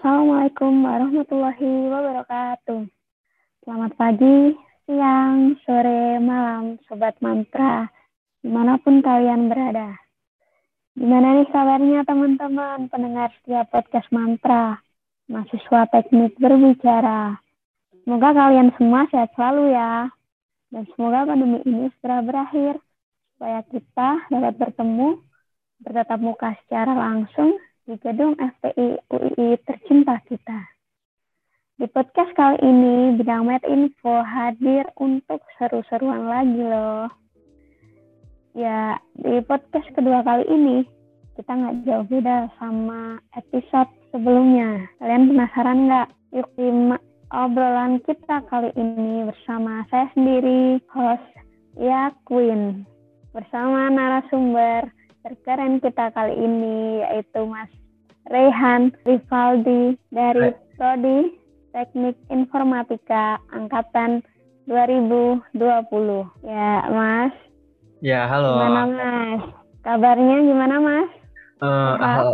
Assalamualaikum warahmatullahi wabarakatuh. Selamat pagi, siang, sore, malam, Sobat Mantra, di mana pun kalian berada. Gimana nih kabarnya teman-teman pendengar setiap podcast Mantra, mahasiswa teknik berbicara. Semoga kalian semua sehat selalu ya. Dan semoga pandemi ini segera berakhir, supaya kita dapat bertemu, bertatap muka secara langsung di gedung FPI UII tercinta kita. Di podcast kali ini, Bidang Med Info hadir untuk seru-seruan lagi loh. Ya, di podcast kedua kali ini, kita nggak jauh beda sama episode sebelumnya. Kalian penasaran nggak? Yuk simak obrolan kita kali ini bersama saya sendiri, host Ya Queen. Bersama narasumber terkeren kita kali ini, yaitu Mas Rehan Rivaldi dari Prodi Teknik Informatika Angkatan 2020. Ya, Mas. Ya, halo. Gimana, Mas? Kabarnya gimana, Mas? Uh, al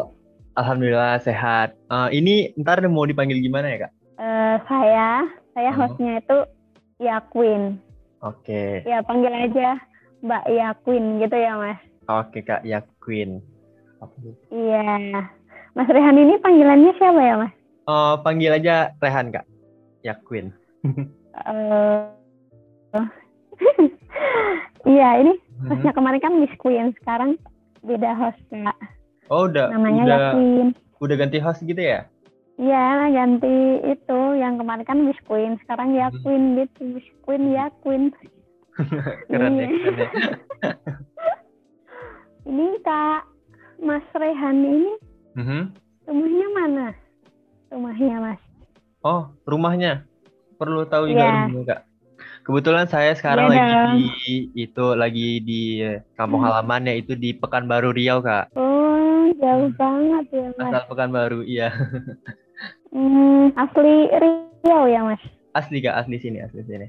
Alhamdulillah sehat. Uh, ini ntar mau dipanggil gimana ya, Kak? Uh, saya, saya hmm. hostnya itu Yaquin. Oke. Okay. Ya, panggil aja Mbak Yaquin gitu ya, Mas. Oke, okay, Kak Yaquin. Iya. Mas Rehan ini panggilannya siapa ya, Mas? Oh, panggil aja Rehan, Kak. Ya, Queen. uh, iya, ini hmm. hostnya kemarin kan Miss Queen, sekarang beda host, Kak. Oh, udah. Namanya udah, Yakin. Udah ganti host gitu ya? Iya, ganti itu. Yang kemarin kan Miss Queen, sekarang ya hmm. Queen gitu. Miss Queen, ya Queen. keren ya, keren ya. ini Kak Mas Rehan ini Mm-hmm. Rumahnya mana? Rumahnya Mas. Oh, rumahnya. Perlu tahu juga yeah. rumahnya Kak. Kebetulan saya sekarang yeah, lagi dong. di itu lagi di kampung hmm. halaman itu di Pekanbaru Riau Kak. Oh, jauh hmm. banget ya Mas. Asal Pekanbaru, iya. hmm, asli Riau ya Mas? Asli Kak, asli sini, asli sini.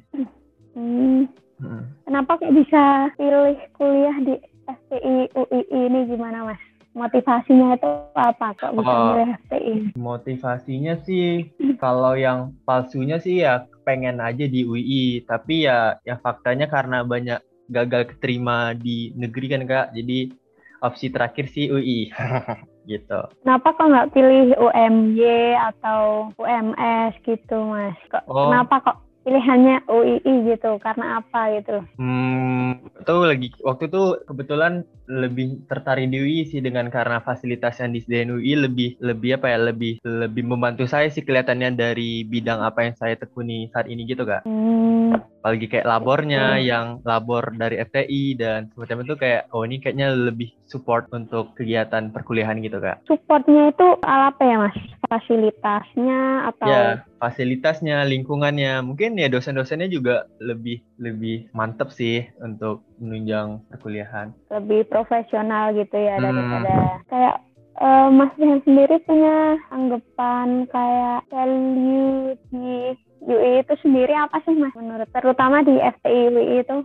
Hmm. Hmm. Kenapa kok bisa pilih kuliah di FPI UII ini gimana Mas? motivasinya itu apa kok bisa oh, milih FTI? Motivasinya sih kalau yang palsunya sih ya pengen aja di UI, tapi ya ya faktanya karena banyak gagal keterima di negeri kan kak, jadi opsi terakhir sih UI gitu. Kenapa kok nggak pilih UMY atau UMS gitu mas? Kok, oh. Kenapa kok pilihannya UII gitu karena apa gitu hmm itu lagi waktu itu kebetulan lebih tertarik di UI sih dengan karena fasilitas yang disediakan UI lebih lebih apa ya lebih lebih membantu saya sih kelihatannya dari bidang apa yang saya tekuni saat ini gitu kak hmm. Apalagi kayak labornya hmm. yang labor dari FTI dan semacam itu kayak oh ini kayaknya lebih support untuk kegiatan perkuliahan gitu kak supportnya itu apa ya mas fasilitasnya atau ya fasilitasnya lingkungannya mungkin ya dosen-dosennya juga lebih lebih mantep sih untuk menunjang perkuliahan lebih profesional gitu ya hmm. daripada kayak uh, Mas Rihan sendiri punya anggapan kayak value di UI itu sendiri apa sih Mas menurut terutama di FTI UI itu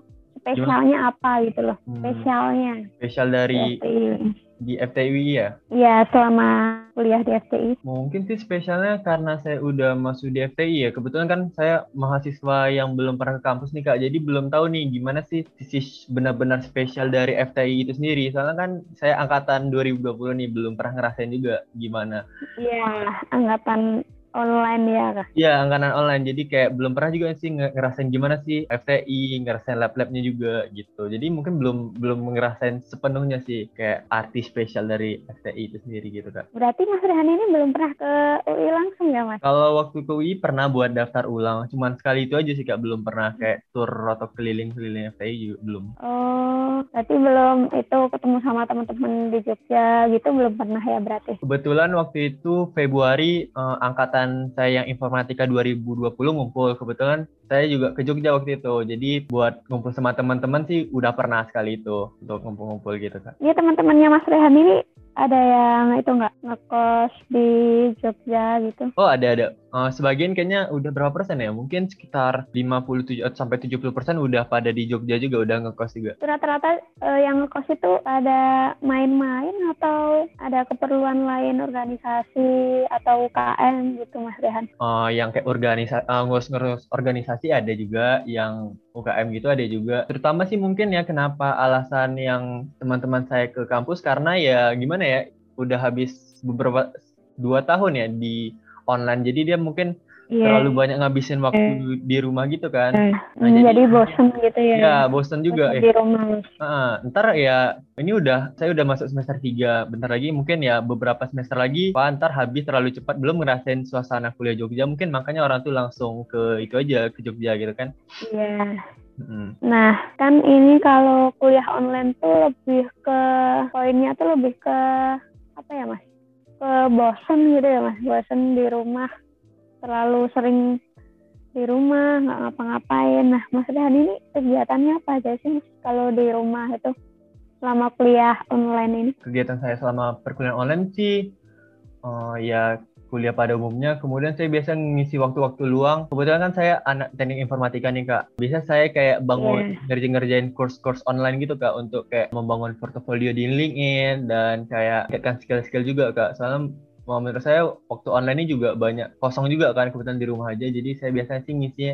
spesialnya apa gitu loh hmm. spesialnya spesial dari di FTI ya? Iya, selama kuliah di FTI. Mungkin sih spesialnya karena saya udah masuk di FTI ya. Kebetulan kan saya mahasiswa yang belum pernah ke kampus nih Kak. Jadi belum tahu nih gimana sih sisi benar-benar spesial dari FTI itu sendiri. Soalnya kan saya angkatan 2020 nih belum pernah ngerasain juga gimana. Iya, angkatan online ya kak? Iya angkatan online jadi kayak belum pernah juga sih ngerasain gimana sih FTI ngerasain lab-labnya juga gitu jadi mungkin belum belum ngerasain sepenuhnya sih kayak arti spesial dari FTI itu sendiri gitu kak. Berarti Mas Rehan ini belum pernah ke UI langsung ya Mas? Kalau waktu ke UI pernah buat daftar ulang cuman sekali itu aja sih kak belum pernah kayak tour atau keliling-keliling FTI juga belum. Oh berarti belum itu ketemu sama teman-teman di Jogja gitu belum pernah ya berarti? Kebetulan waktu itu Februari uh, angkatan angkatan saya yang informatika 2020 ngumpul. Kebetulan saya juga ke Jogja waktu itu. Jadi buat ngumpul sama teman-teman sih udah pernah sekali itu untuk ngumpul-ngumpul gitu kan. Iya teman-temannya Mas Rehan ini ada yang itu nggak ngekos di Jogja gitu. Oh ada ada. Uh, sebagian kayaknya udah berapa persen ya? Mungkin sekitar 57 sampai 70 persen udah pada di Jogja juga udah ngekos juga. Rata-rata uh, yang ngekos itu ada main-main atau ada keperluan lain organisasi atau UKM gitu Mas Rehan? Uh, yang kayak organisasi, uh, ngurus-ngurus organisasi ada juga, yang UKM gitu ada juga. Terutama sih mungkin ya kenapa alasan yang teman-teman saya ke kampus karena ya gimana ya udah habis beberapa dua tahun ya di online jadi dia mungkin yeah. terlalu banyak ngabisin waktu yeah. di rumah gitu kan yeah. nah, hmm, jadi, jadi bosen gitu ya ya bosen juga bosen ya di rumah uh, ntar ya ini udah saya udah masuk semester 3 bentar lagi mungkin ya beberapa semester lagi Pak ntar habis terlalu cepat belum ngerasain suasana kuliah Jogja mungkin makanya orang tuh langsung ke itu aja ke Jogja gitu kan iya yeah. Nah, kan ini kalau kuliah online tuh lebih ke poinnya tuh lebih ke apa ya, Mas? Ke bosen gitu ya mas. Bosen di rumah. Terlalu sering di rumah nggak ngapa-ngapain. Nah mas Rehan ini kegiatannya apa aja sih mas kalau di rumah itu selama kuliah online ini? Kegiatan saya selama perkuliahan online sih uh, ya kuliah pada umumnya. Kemudian saya biasa ngisi waktu-waktu luang. Kebetulan kan saya anak teknik informatika nih kak. Bisa saya kayak bangun yeah. ngerjain-ngerjain course-course online gitu kak untuk kayak membangun portofolio di LinkedIn dan kayak kaitkan skill-skill juga kak. Soalnya menurut saya waktu online ini juga banyak kosong juga kan kebetulan di rumah aja. Jadi saya biasanya sih ngisi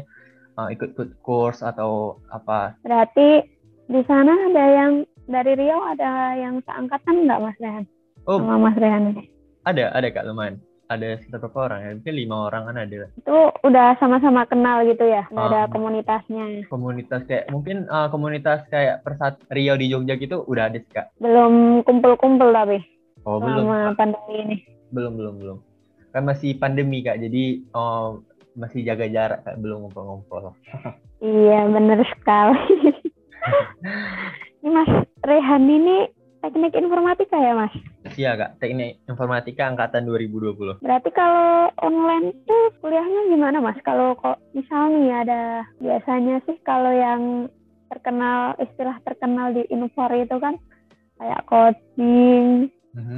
uh, ikut-ikut course atau apa. Berarti di sana ada yang dari Riau ada yang seangkatan nggak Mas Rehan? Oh, sama Mas Rehan ini? Ada, ada kak lumayan ada sekitar berapa orang ya? Mungkin lima orang kan ada. Itu udah sama-sama kenal gitu ya? Nggak um, ada komunitasnya? Komunitas kayak, mungkin uh, komunitas kayak Persat Rio di Jogja gitu udah ada sih Kak. Belum kumpul-kumpul tapi? Oh belum. Selama pandemi ini? Belum, belum, belum. Kan masih pandemi Kak, jadi oh, masih jaga jarak Kak, belum ngumpul-ngumpul. iya, bener sekali. Mas Rehan ini teknik informatika ya mas? Iya kak, teknik informatika angkatan 2020. Berarti kalau online tuh kuliahnya gimana mas? Kalau kok misalnya ada biasanya sih kalau yang terkenal istilah terkenal di Infor itu kan kayak coding, mm-hmm.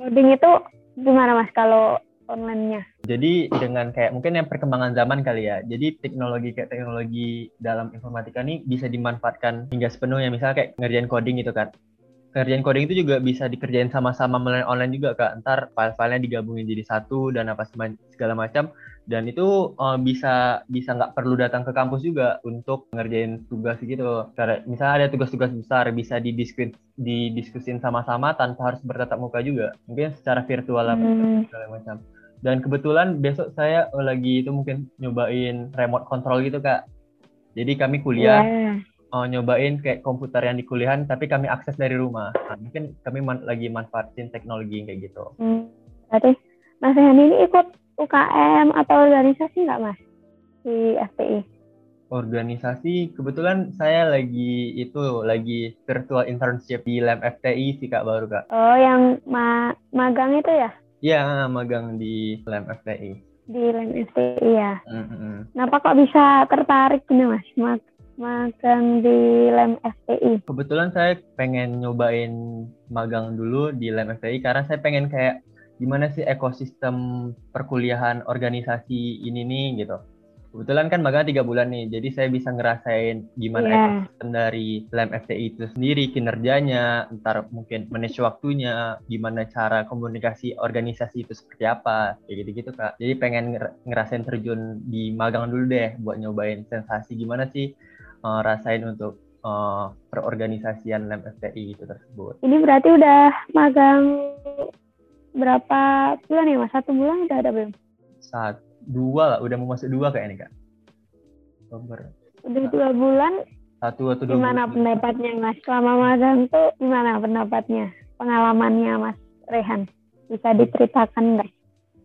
coding itu gimana mas kalau online-nya? Jadi dengan kayak mungkin yang perkembangan zaman kali ya. Jadi teknologi kayak teknologi dalam informatika ini bisa dimanfaatkan hingga sepenuhnya. Misalnya kayak ngerjain coding gitu kan kerjaan coding itu juga bisa dikerjain sama-sama melalui online juga kak. Ntar file-filenya digabungin jadi satu dan apa segala macam. Dan itu uh, bisa bisa nggak perlu datang ke kampus juga untuk ngerjain tugas gitu. Karena misalnya ada tugas-tugas besar bisa didiskusin didiskusin sama-sama tanpa harus bertatap muka juga. Mungkin secara virtual hmm. segala macam. Dan kebetulan besok saya lagi itu mungkin nyobain remote control gitu kak. Jadi kami kuliah yeah uh, nyobain kayak komputer yang di kuliahan tapi kami akses dari rumah. Nah, mungkin kami man lagi manfaatin teknologi kayak gitu. Hmm, berarti Mas Rehan ini ikut UKM atau organisasi nggak Mas di FPI? Organisasi kebetulan saya lagi itu lagi virtual internship di LEM FTI sih Kak baru Kak. Oh, yang ma magang itu ya? Iya, magang di LEM FTI. Di LEM FTI ya. Mm -hmm. Kenapa kok bisa tertarik nih Mas magang di LEM FTI? Kebetulan saya pengen nyobain magang dulu di LEM FTI karena saya pengen kayak gimana sih ekosistem perkuliahan organisasi ini nih gitu. Kebetulan kan magang tiga bulan nih, jadi saya bisa ngerasain gimana yeah. ekosistem dari LEM FTI itu sendiri, kinerjanya, ntar mungkin manage waktunya, gimana cara komunikasi organisasi itu seperti apa, kayak gitu-gitu kak. Jadi pengen ngerasain terjun di magang dulu deh, buat nyobain sensasi gimana sih uh, rasain untuk uh, perorganisasian LEM FTI itu tersebut. Ini berarti udah magang berapa bulan ya mas? Satu bulan udah ada belum? Saat dua lah, udah mau masuk dua kayak ini kak. Oktober. Udah dua bulan. Satu atau dua. Gimana bulan. pendapatnya mas? Selama magang tuh gimana pendapatnya? Pengalamannya mas Rehan? Bisa diceritakan nggak?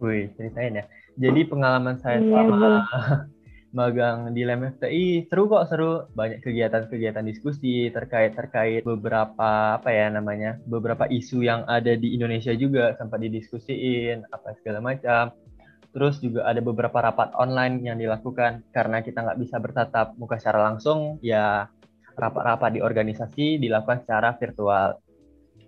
Wih, ceritain ya. Jadi pengalaman saya iya, selama magang di LEM FTI seru kok seru. Banyak kegiatan-kegiatan diskusi terkait terkait beberapa apa ya namanya beberapa isu yang ada di Indonesia juga sempat didiskusiin apa segala macam. Terus juga ada beberapa rapat online yang dilakukan. Karena kita nggak bisa bertatap muka secara langsung ya rapat-rapat di organisasi dilakukan secara virtual.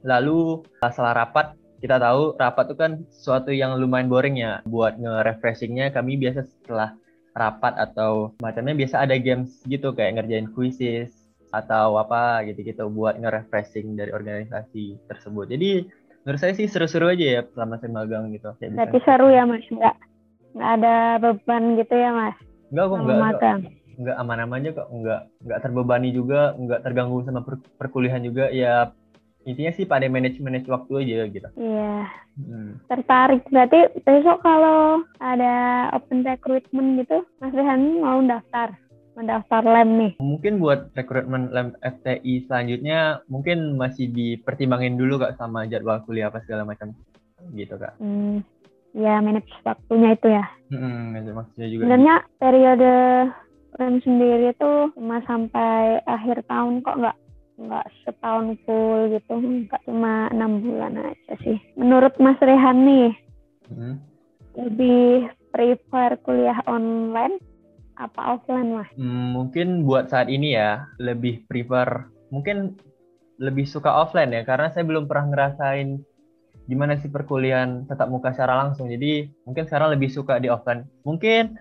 Lalu setelah rapat kita tahu rapat itu kan sesuatu yang lumayan boring ya. Buat nge-refreshingnya kami biasa setelah rapat atau macamnya biasa ada games gitu kayak ngerjain quizzes atau apa gitu-gitu buat nge-refreshing dari organisasi tersebut. Jadi menurut saya sih seru-seru aja ya selama saya magang gitu. Kayak Berarti bisa. seru ya mas, nggak nggak ada beban gitu ya mas? Enggak kok, enggak, enggak, enggak aman-aman aja kok, enggak enggak terbebani juga, enggak terganggu sama per perkuliahan juga. Ya intinya sih pada manage manage waktu aja gitu. Iya. Hmm. Tertarik berarti besok kalau ada open recruitment gitu, Mas Rehan mau daftar? mendaftar lem nih? Mungkin buat rekrutmen lem FTI selanjutnya mungkin masih dipertimbangin dulu kak sama jadwal kuliah apa segala macam gitu kak. Hmm, ya manage waktunya itu ya. Hmm, maksudnya juga. Sebenarnya periode lem sendiri tuh cuma sampai akhir tahun kok nggak nggak setahun full gitu nggak cuma enam bulan aja sih menurut Mas Rehan nih hmm. lebih prefer kuliah online apa offline mas? Hmm, mungkin buat saat ini ya lebih prefer mungkin lebih suka offline ya karena saya belum pernah ngerasain gimana sih perkuliahan tetap muka secara langsung. Jadi mungkin sekarang lebih suka di offline. Mungkin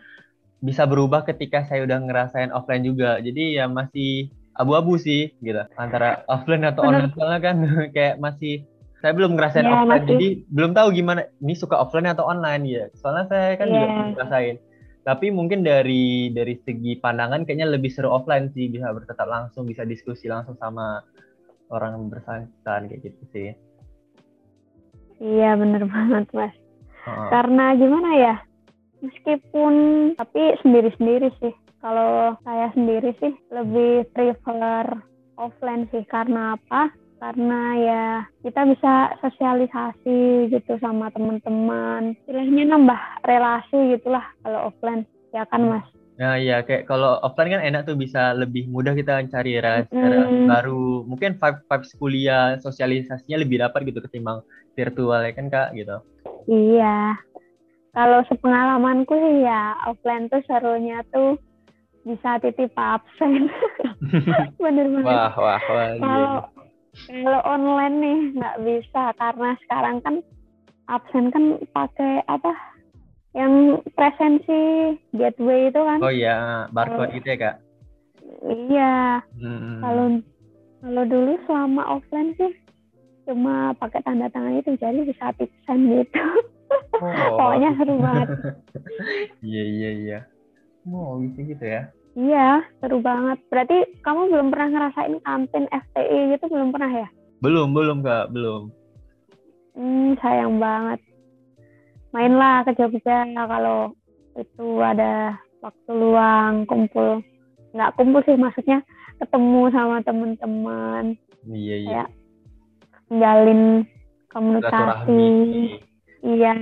bisa berubah ketika saya udah ngerasain offline juga. Jadi ya masih abu-abu sih gitu. Antara offline atau online soalnya kan kayak masih saya belum ngerasain ya, offline masih. jadi belum tahu gimana ini suka offline atau online ya. Soalnya saya kan ya. juga belum ngerasain. Tapi mungkin dari dari segi pandangan kayaknya lebih seru offline sih bisa bertetap langsung bisa diskusi langsung sama orang bersangkutan kayak gitu sih. Iya bener banget mas. Uh. karena gimana ya meskipun tapi sendiri-sendiri sih kalau saya sendiri sih lebih prefer offline sih. Karena apa? Karena ya kita bisa sosialisasi gitu sama teman-teman. Istilahnya nambah relasi gitulah kalau offline. Ya kan mas? Nah iya kayak kalau offline kan enak tuh bisa lebih mudah kita cari relasi, mm. baru. Mungkin five five kuliah sosialisasinya lebih dapat gitu ketimbang virtual ya kan kak? Gitu. Iya. Kalau sepengalamanku sih ya offline tuh serunya tuh bisa titip absen. Bener-bener. Wah wah wah. Iya, kalau. Kalau online nih nggak bisa karena sekarang kan absen kan pakai apa? Yang presensi gateway itu kan? Oh iya, barcode itu ya kak? Iya. Hmm. Kalau kalau dulu selama offline sih cuma pakai tanda tangan itu jadi bisa absen gitu. Oh. Pokoknya seru banget. Iya iya iya. Oh bisa gitu ya? Iya, seru banget. Berarti kamu belum pernah ngerasain kantin FTI gitu belum pernah ya? Belum, belum kak, belum. Hmm, sayang banget. Mainlah ke Jogja kalau itu ada waktu luang, kumpul. Nggak kumpul sih, maksudnya ketemu sama teman-teman. Iya, iya. Kayak menjalin komunikasi. Iya,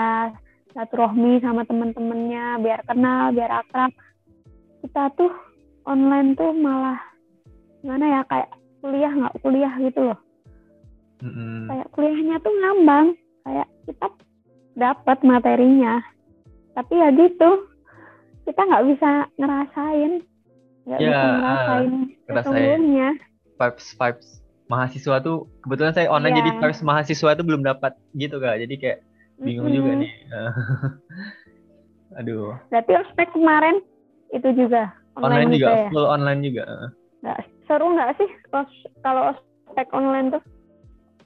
satu rohmi sama teman-temannya, biar kenal, biar akrab kita tuh online tuh malah gimana ya kayak kuliah nggak kuliah gitu loh mm-hmm. kayak kuliahnya tuh ngambang kayak kita dapat materinya tapi ya gitu kita nggak bisa ngerasain nggak yeah, bisa ngerasain uh, sesungguhnya vibes vibes mahasiswa tuh kebetulan saya online yeah. jadi vibes mahasiswa tuh belum dapat gitu kak jadi kayak bingung mm-hmm. juga nih aduh berarti ospek kemarin itu juga online, online juga? ya? full online juga? Nggak seru nggak sih kalau ospek online tuh?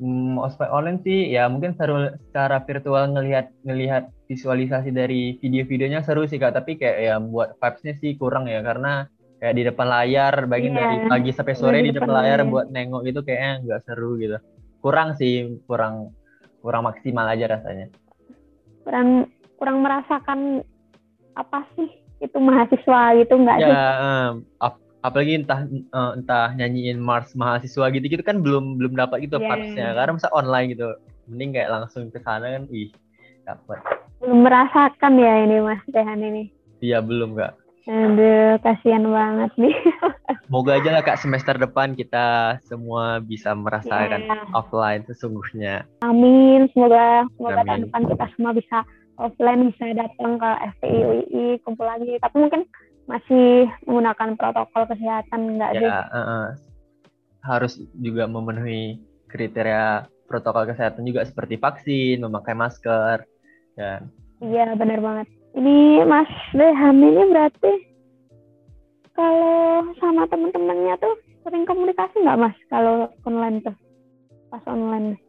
Hmm, ospek online sih ya mungkin seru secara virtual ngelihat ngelihat visualisasi dari video-videonya seru sih kak. Tapi kayak ya buat vibesnya sih kurang ya karena kayak di depan layar bagian yeah. dari pagi sampai sore di, di depan layar layar. buat nengok itu kayaknya nggak seru gitu. Kurang sih kurang kurang maksimal aja rasanya. Kurang kurang merasakan apa sih itu mahasiswa gitu nggak ya, sih? Ap apalagi entah uh, entah nyanyiin Mars mahasiswa gitu gitu kan belum belum dapat gitu yeah. partsnya karena masa online gitu mending kayak langsung ke sana kan ih dapat belum merasakan ya ini Mas Rehan ini iya belum kak Aduh, kasihan banget nih. Moga aja lah kak semester depan kita semua bisa merasakan yeah. offline sesungguhnya. Amin, semoga semoga tahun depan kita semua bisa offline bisa datang ke FPI UI kumpul lagi tapi mungkin masih menggunakan protokol kesehatan enggak ya, sih? Uh, uh, harus juga memenuhi kriteria protokol kesehatan juga seperti vaksin, memakai masker, dan Iya, benar banget. Ini Mas Rehan ini berarti kalau sama teman-temannya tuh sering komunikasi nggak Mas kalau online tuh? Pas online.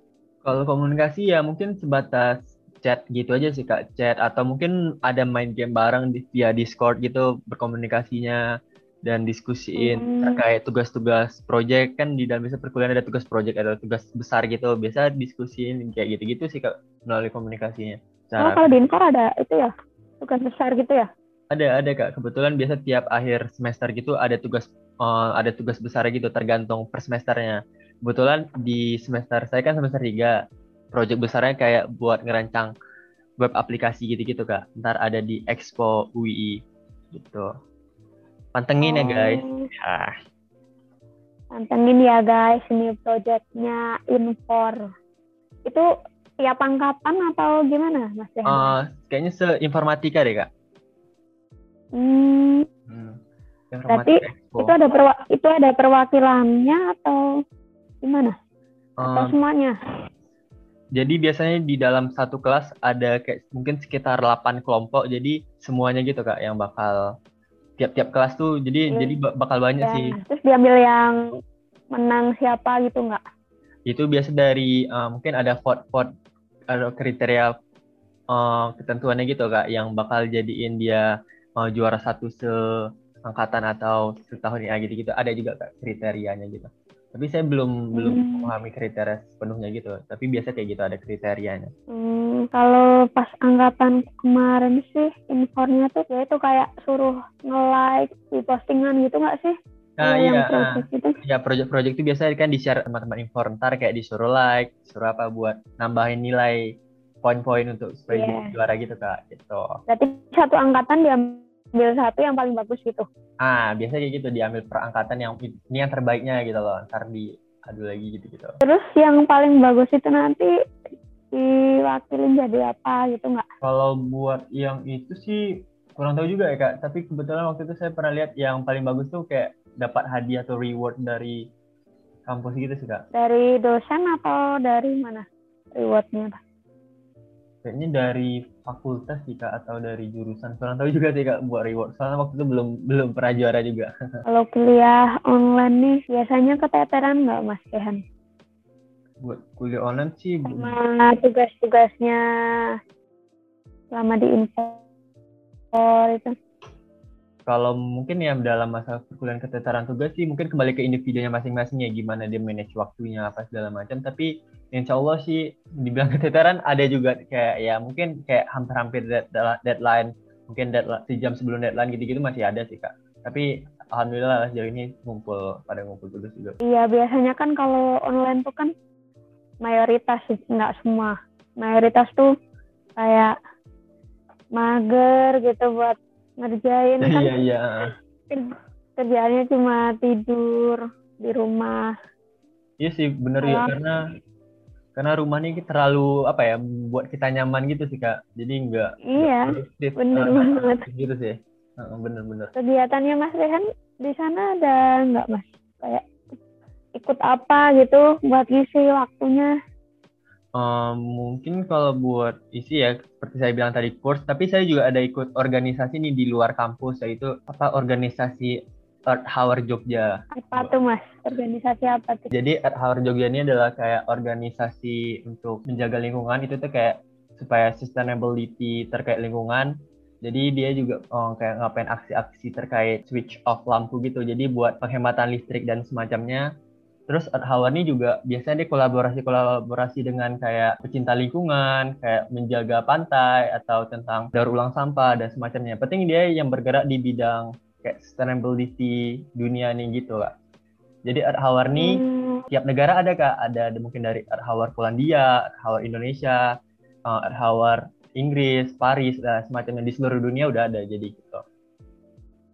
Kalau komunikasi ya mungkin sebatas chat gitu aja sih Kak, chat atau mungkin ada main game bareng di, via Discord gitu berkomunikasinya dan diskusiin Hmm. terkait tugas-tugas project kan di dalam bisa perkuliahan ada tugas project ada tugas besar gitu biasa diskusiin kayak gitu-gitu sih Kak melalui komunikasinya. Oh, Cara kalau di Inkor ada itu ya? Tugas besar gitu ya? Ada, ada Kak. Kebetulan biasa tiap akhir semester gitu ada tugas eh, ada tugas besar gitu tergantung per semesternya. Kebetulan di semester saya kan semester 3. Project besarnya kayak buat ngerancang web aplikasi gitu-gitu Kak. Ntar ada di Expo UI gitu. Pantengin ya guys. Oh, Ya. Pantengin ya guys, ini projectnya Infor. Itu tiap angkatan atau gimana Mas? Eh, kayaknya seinformatika deh Kak. Hmm, Hmm. Berarti Informatika Expo. itu ada perwa itu ada perwakilannya atau gimana? Atau Eh, semuanya? Jadi biasanya di dalam satu kelas ada kayak mungkin sekitar 8 kelompok. Jadi semuanya gitu Kak yang bakal tiap-tiap kelas tuh jadi Hmm. jadi ba- bakal banyak Ya, sih. terus diambil yang menang siapa gitu nggak? Itu biasa dari eh, mungkin ada vote-vote ada kriteria eh, ketentuannya gitu Kak yang bakal jadiin dia eh, juara satu seangkatan atau setahun ya gitu-gitu. Ada juga Kak kriterianya gitu. Tapi saya belum belum Hmm. memahami kriteria sepenuhnya gitu. Tapi biasa kayak gitu ada kriterianya. Hmm, kalau pas angkatan kemarin sih informnya tuh ya itu kayak suruh nge-like di postingan gitu nggak sih? Nah, yang iya, project gitu. Ya project-project itu biasanya kan di-share teman-teman inform ntar kayak disuruh like, disuruh apa buat nambahin nilai poin-poin untuk supaya jadi juara gitu kak, gitu. Berarti satu angkatan diambil satu yang paling bagus gitu. Ah biasanya kayak gitu diambil per angkatan yang ini yang terbaiknya gitu loh, ntar diadu lagi gitu gitu. Terus yang paling bagus itu nanti diwakilin jadi apa gitu nggak? Kalau buat yang itu sih kurang tahu juga ya kak, tapi kebetulan waktu itu saya pernah lihat yang paling bagus tuh kayak dapat hadiah atau reward dari kampus gitu sih kak. Dari dosen atau dari mana rewardnya? Kayaknya dari fakultas sih kak atau dari jurusan. Kurang tahu juga sih kak buat reward. Soalnya waktu itu belum belum pernah juara juga. Kalau kuliah online nih biasanya keteteran nggak Mas Rehan? buat kuliah online sih Sama tugas-tugasnya selama di Infor itu. kalau mungkin ya dalam masa perkuliahan keteteran tugas sih mungkin kembali ke individunya masing-masing ya gimana dia manage waktunya apa segala macam. Tapi insya Allah sih dibilang keteteran ada juga kayak ya mungkin kayak hampir-hampir dead- deadline mungkin deadline sejam sebelum deadline gitu-gitu masih ada sih kak. Tapi alhamdulillah lah sejauh ini ngumpul pada ngumpul tugas juga. Iya biasanya kan kalau online tuh kan mayoritas nggak semua. Mayoritas tuh kayak mager gitu buat ngerjain kan Iya iya. ker- kerjaannya cuma tidur di rumah. Iya sih bener ya karena karena rumah ini terlalu apa ya buat kita nyaman gitu sih kak. Jadi enggak Iya, produktif bener eh, banget. gitu sih. Bener-bener. Kegiatannya Mas Rehan di sana ada nggak Mas? Kayak ikut apa gitu buat ngisi waktunya? Em, mungkin kalau buat isi ya seperti saya bilang tadi course, tapi saya juga ada ikut organisasi nih di luar kampus yaitu apa organisasi Earth Hour Jogja. Apa tuh Mas? Organisasi apa tuh? Jadi Earth Hour Jogja ini adalah kayak organisasi untuk menjaga lingkungan itu tuh kayak supaya sustainability terkait lingkungan. Jadi dia juga oh, kayak ngapain aksi-aksi terkait switch off lampu gitu. Jadi buat penghematan listrik dan semacamnya. Terus Earth Hour ini juga biasanya dia kolaborasi-kolaborasi dengan kayak pecinta lingkungan, kayak menjaga pantai atau tentang daur ulang sampah dan semacamnya. Penting dia yang bergerak di bidang kayak sustainability dunia nih gitu lah. Jadi Earth Hour ini Hmm, tiap negara ada kak ada mungkin dari Earth Hour Polandia, Earth Hour Indonesia, uh, Earth Hour Inggris, Paris, dan semacamnya di seluruh dunia udah ada jadi gitu.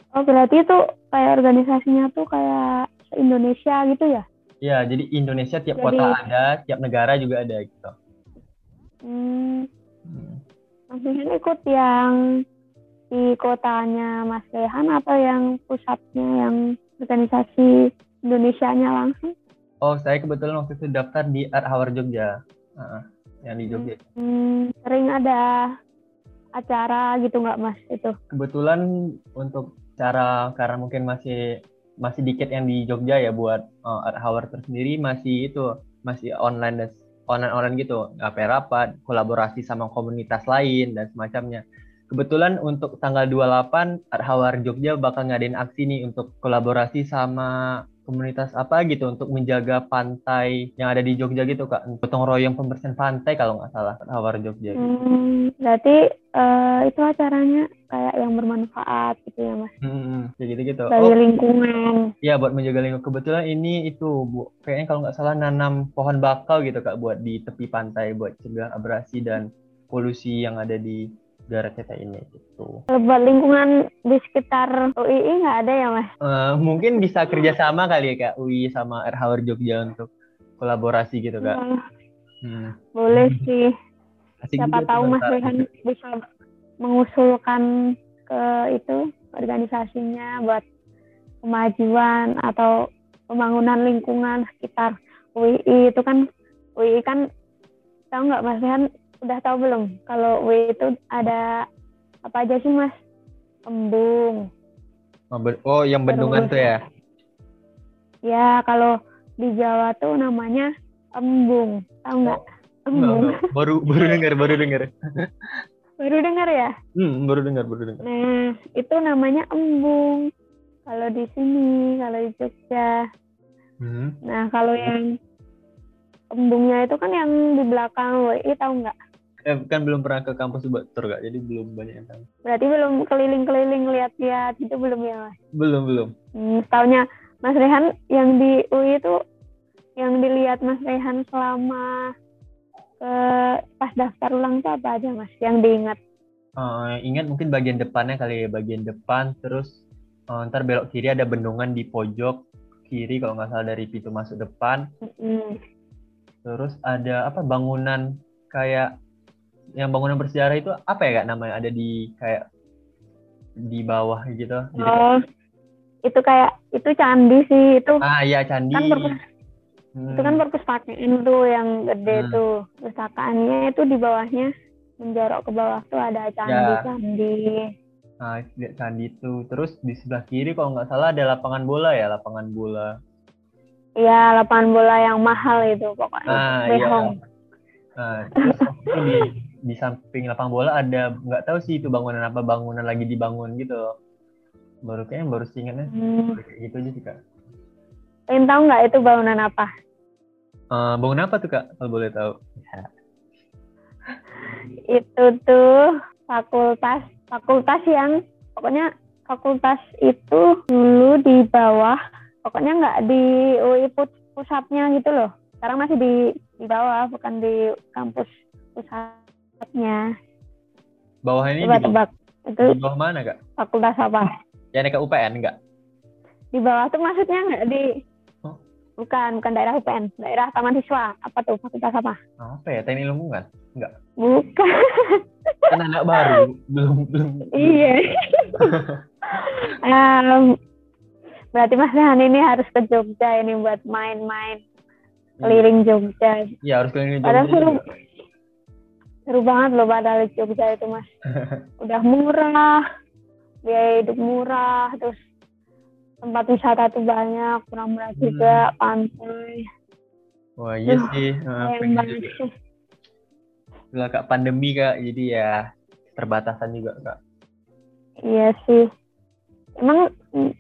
Oh berarti itu kayak organisasinya tuh kayak Indonesia gitu ya? Ya jadi Indonesia tiap Jadi- kota ada, tiap negara juga ada gitu. Hmm, Hmm. Rehan ikut yang di kotanya Mas Rehan atau yang pusatnya yang organisasi Indonesianya langsung? Oh, saya kebetulan waktu itu daftar di Art Hour Jogja. Uh, yang di Jogja. Hmm, sering ada acara gitu nggak mas itu? Kebetulan untuk cara karena mungkin masih masih dikit yang di Jogja ya buat uh, Art Hour tersendiri masih itu masih online dan online online gitu apa rapat kolaborasi sama komunitas lain dan semacamnya kebetulan untuk tanggal 28 Art Hour Jogja bakal ngadain aksi nih untuk kolaborasi sama komunitas apa gitu untuk menjaga pantai yang ada di Jogja gitu kak. Gotong royong pembersihan pantai kalau nggak salah Hawar Jogja gitu. hmm, berarti uh, itu acaranya kayak yang bermanfaat gitu ya mas? Hmm, kayak gitu gitu bagi oh, lingkungan. Ya buat menjaga lingkungan. Kebetulan ini itu bu kayaknya kalau nggak salah nanam pohon bakau gitu kak buat di tepi pantai buat cegah abrasi dan polusi yang ada di udara kita ini gitu. Buat lingkungan di sekitar UII nggak ada ya mas? Uh, mungkin bisa kerjasama kali ya kak UI sama RH Jogja untuk kolaborasi gitu kak. Hmm. Hmm. Boleh sih. Asik Siapa tahu mas Rehan bisa mengusulkan ke itu organisasinya buat kemajuan atau pembangunan lingkungan sekitar UI itu kan UI kan tahu nggak mas Rehan udah tahu belum kalau W itu ada apa aja sih mas? Embung. Oh, yang bendungan Terus, tuh ya? Ya kalau di Jawa tuh namanya embung, tahu nggak? Oh, embung. Enggak, enggak. Baru baru dengar, baru dengar. baru dengar ya? Hmm, baru dengar, baru dengar. Nah, itu namanya embung. Kalau di sini, kalau di Jogja. Hmm. Nah, kalau yang embungnya itu kan yang di belakang WI tahu nggak? Eh, kan belum pernah ke kampus buat tour kak, jadi belum banyak yang tahu. Berarti belum keliling-keliling lihat-lihat itu belum ya mas? Belum belum. Hmm, tahunya Mas Rehan yang di UI itu yang dilihat Mas Rehan selama ke pas daftar ulang itu apa aja mas? Yang diingat? Uh, ingat mungkin bagian depannya kali ya, bagian depan terus uh, ntar belok kiri ada bendungan di pojok kiri kalau nggak salah dari pintu masuk depan. Mm -hmm. Terus ada apa bangunan kayak yang bangunan bersejarah itu apa ya kak namanya ada di kayak di bawah gitu oh itu kayak itu candi sih itu ah iya candi kan perpus, hmm. itu kan perpustakaan tuh yang gede hmm. tuh pustakaannya itu di bawahnya menjorok ke bawah tuh ada candi ya. candi nah lihat candi itu terus di sebelah kiri kalau nggak salah ada lapangan bola ya lapangan bola Iya, lapangan bola yang mahal itu pokoknya. Ah, iya. Nah, terus di di samping lapangan bola ada nggak tahu sih itu bangunan apa bangunan lagi dibangun gitu baru kayaknya baru ingatnya. Hmm. gitu aja sih kak. Pengen tahu nggak itu bangunan apa? Uh, bangunan apa tuh kak? Kalau boleh tahu. Ya. itu tuh fakultas fakultas yang pokoknya fakultas itu dulu di bawah pokoknya nggak di UI pusatnya gitu loh. Sekarang masih di di bawah bukan di kampus pusat nya Bawah ini Coba di, tebak. Itu di bawah mana kak? Fakultas apa? Ya ke UPN enggak? Di bawah tuh maksudnya enggak di oh. Bukan, bukan daerah UPN, daerah Taman Siswa. Apa tuh? Fakultas apa? Apa ya? Teknik lingkungan? Enggak. Bukan. Kan anak baru, belum belum. Iya. um, berarti Mas Rehan ini harus ke Jogja ini buat main-main iya. keliling Jogja. Iya harus keliling Jogja. Padahal seru banget loh padahal Jogja itu mas. Udah murah biaya hidup murah terus tempat wisata tuh banyak kurang murah hmm. juga pantai. Wah iya Duh, sih. Uh, juga. kak pandemi kak jadi ya terbatasan juga kak. Iya sih. Emang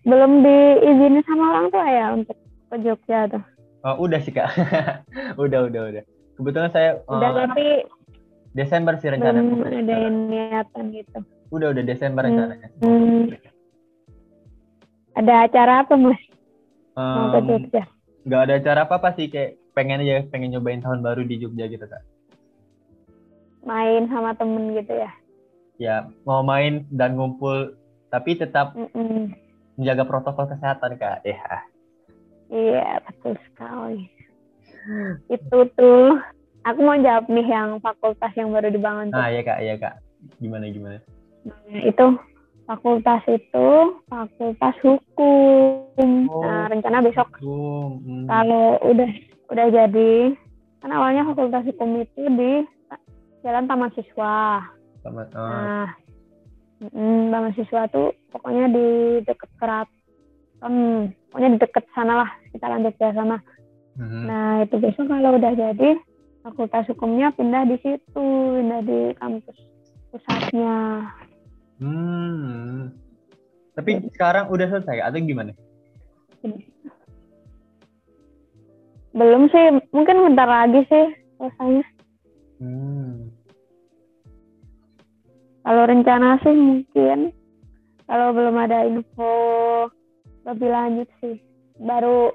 belum diizinin sama orang tua ya untuk ke Jogja tuh? Oh udah sih kak. Udah udah udah. Kebetulan saya udah uh, tapi Desember sih rencana. Belum ada yang niatan gitu. Udah udah Desember hmm. rencananya. Hmm. Ada acara apa mas? Um, Mau ke Jogja? Gak ada acara apa apa sih kayak pengen aja pengen nyobain tahun baru di Jogja gitu kak. Main sama temen gitu ya? Ya mau main dan ngumpul tapi tetap mm -mm. menjaga protokol kesehatan kak. Ya. Iya betul sekali. Itu tuh Aku mau jawab nih yang fakultas yang baru dibangun. Ah iya kak, iya kak. Gimana gimana? Nah, itu fakultas itu fakultas hukum. Oh, nah, rencana besok hukum. Hmm. kalau udah udah jadi kan awalnya fakultas hukum itu di Jalan Taman Siswa. Sama, ah, Nah, mm, Taman Siswa tuh pokoknya di deket keraton, pokoknya di deket sana lah, kita lanjut ke sana. mhm. Nah, itu besok kalau udah jadi, fakultas hukumnya pindah di situ, pindah di kampus pusatnya. Hmm. Tapi sekarang udah selesai atau gimana? Belum sih, mungkin bentar lagi sih selesainya. Hmm. Kalau rencana sih mungkin, kalau belum ada info lebih lanjut sih, baru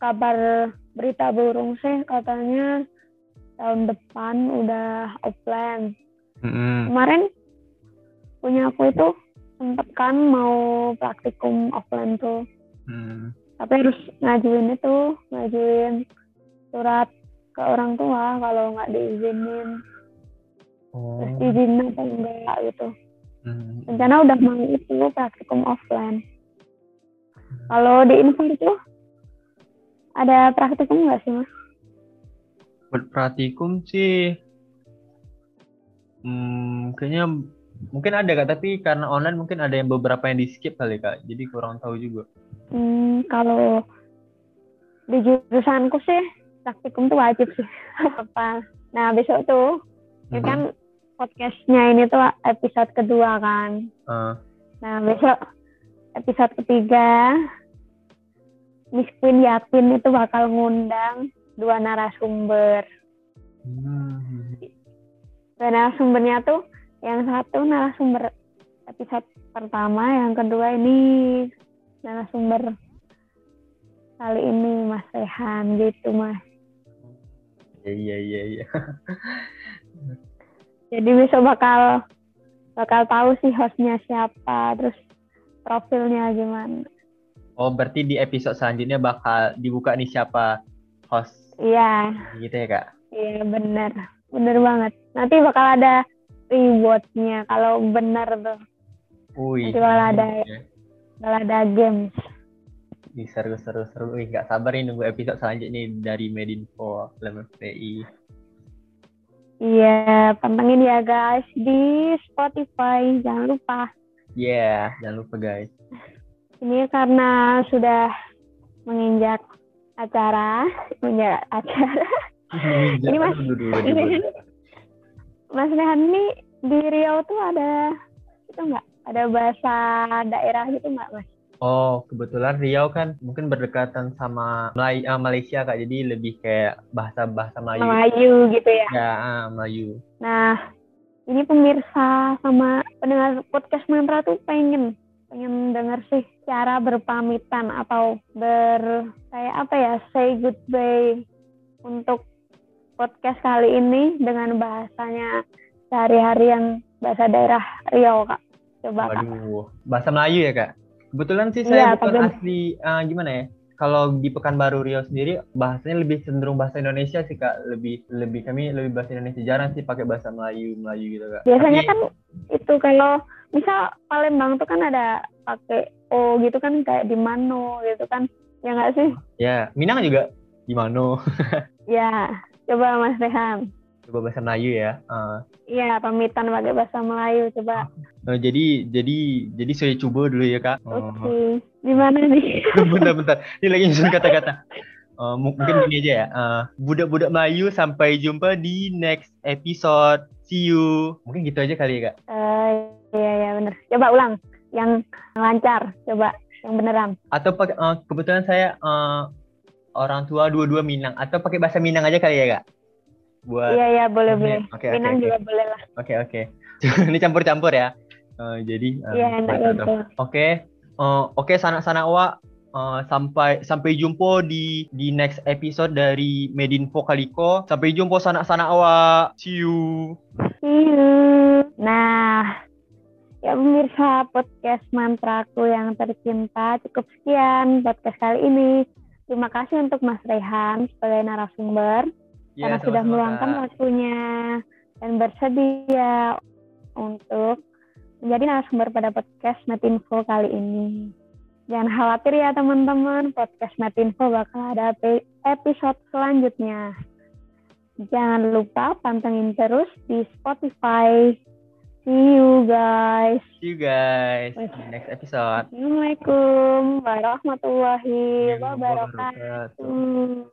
kabar berita burung sih katanya tahun depan udah offline. Mhm. Kemarin punya aku itu sempet kan mau praktikum offline tuh, Hmm. tapi harus ngajuin itu, ngajuin surat ke orang tua kalau nggak diizinin, Oh. terus izin atau enggak gitu. Hmm. rencana udah mau itu praktikum offline. Kalau di info itu ada praktikum nggak sih mas? Buat praktikum sih, hmm, kayaknya mungkin ada kak, tapi karena online mungkin ada yang beberapa yang di skip kali kak, jadi kurang tahu juga. Hmm, kalau di jurusanku sih praktikum tuh wajib sih apa. Nah besok tuh ini Mhm. kan podcastnya ini tuh episode kedua kan. Ah, Nah besok episode ketiga Miss Queen yakin itu bakal ngundang dua narasumber. hmm. Dan narasumbernya tuh yang satu narasumber episode pertama, yang kedua ini narasumber kali ini Mas Rehan gitu Mas. Iya iya iya. iya. Jadi besok bakal bakal tahu sih hostnya siapa, terus profilnya gimana. Oh berarti di episode selanjutnya bakal dibuka nih siapa host Iya, gitu ya kak? iya bener, bener banget. Nanti bakal ada rewardnya kalau bener tuh, Wih. Nanti bakal ada iya. bakal ada games. Ih, seru seru seru. Wih nggak sabar nih nunggu episode selanjutnya dari Medinfo LMFPI. Iya, pantengin ya guys di Spotify. Jangan lupa. Yeah, jangan lupa guys. Ini karena sudah menginjak acara, menginjak acara. Ini, Mas. Ini Mas Rehan ini di Riau tuh ada itu enggak? Ada bahasa daerah gitu enggak, Mas? Oh, kebetulan Riau kan mungkin berdekatan sama Malay- ah, Malaysia kak, jadi lebih kayak bahasa-bahasa Melayu. Melayu gitu ya. Ya, ah, Melayu. Nah, ini pemirsa sama pendengar podcast Mantra tuh pengen pengen denger sih cara berpamitan atau ber kayak apa ya say goodbye untuk podcast kali ini dengan bahasanya sehari-hari yang bahasa daerah Riau kak coba kak Waduh, bahasa Melayu ya kak? Kebetulan sih saya bukan tapi- asli, ah, gimana ya? Kalau di Pekanbaru Riau sendiri bahasanya lebih cenderung bahasa Indonesia sih kak, lebih lebih kami lebih bahasa Indonesia. Jarang sih pakai bahasa Melayu Melayu gitu kak. biasanya Tapi- kan itu kalau misal Palembang tuh kan ada pakai o gitu kan kayak di mano gitu kan. Ya nggak sih? Ya Minang juga gimana? ya coba Mas Rehan Coba bahasa Melayu ya. Ah. Iya, pamitan pakai bahasa Melayu coba. Oh, jadi jadi jadi saya coba dulu ya kak. Oh. Oke. Gimana nih? bentar bentar. Ini lagi nyusun kata-kata. Mu- mungkin gini aja ya. Eh, budak-budak Melayu sampai jumpa di next episode. See you. Mungkin gitu aja kali ya kak. Eh, iya iya bener. Coba ulang. Yang lancar. Coba yang beneran. Atau pakai eh, kebetulan saya eh, orang tua dua-dua Minang. Atau pakai bahasa Minang aja kali ya kak. Buat Iya iya boleh boleh. oke, oke, Minang oke. juga boleh lah. Oke oke. Ini campur-campur ya. Eh, jadi eh, Iya enak betul. gitu. Oke, Eh, oke sana-sana wa Eh, sampai sampai jumpa di di next episode dari Medinfo Kaliko. Sampai jumpa sana-sana awak. See you. See you. Nah, ya pemirsa podcast mantraku yang tercinta cukup sekian podcast kali ini. Terima kasih untuk Mas Rehan sebagai narasumber. Karena Ya, sudah meluangkan waktunya dan bersedia untuk menjadi narasumber pada podcast Metinfo kali ini. Jangan khawatir ya teman-teman, podcast Metinfo bakal ada episode selanjutnya. Jangan lupa pantengin terus di Spotify. See you guys. See you guys next episode. Assalamualaikum warahmatullahi wabarakatuh.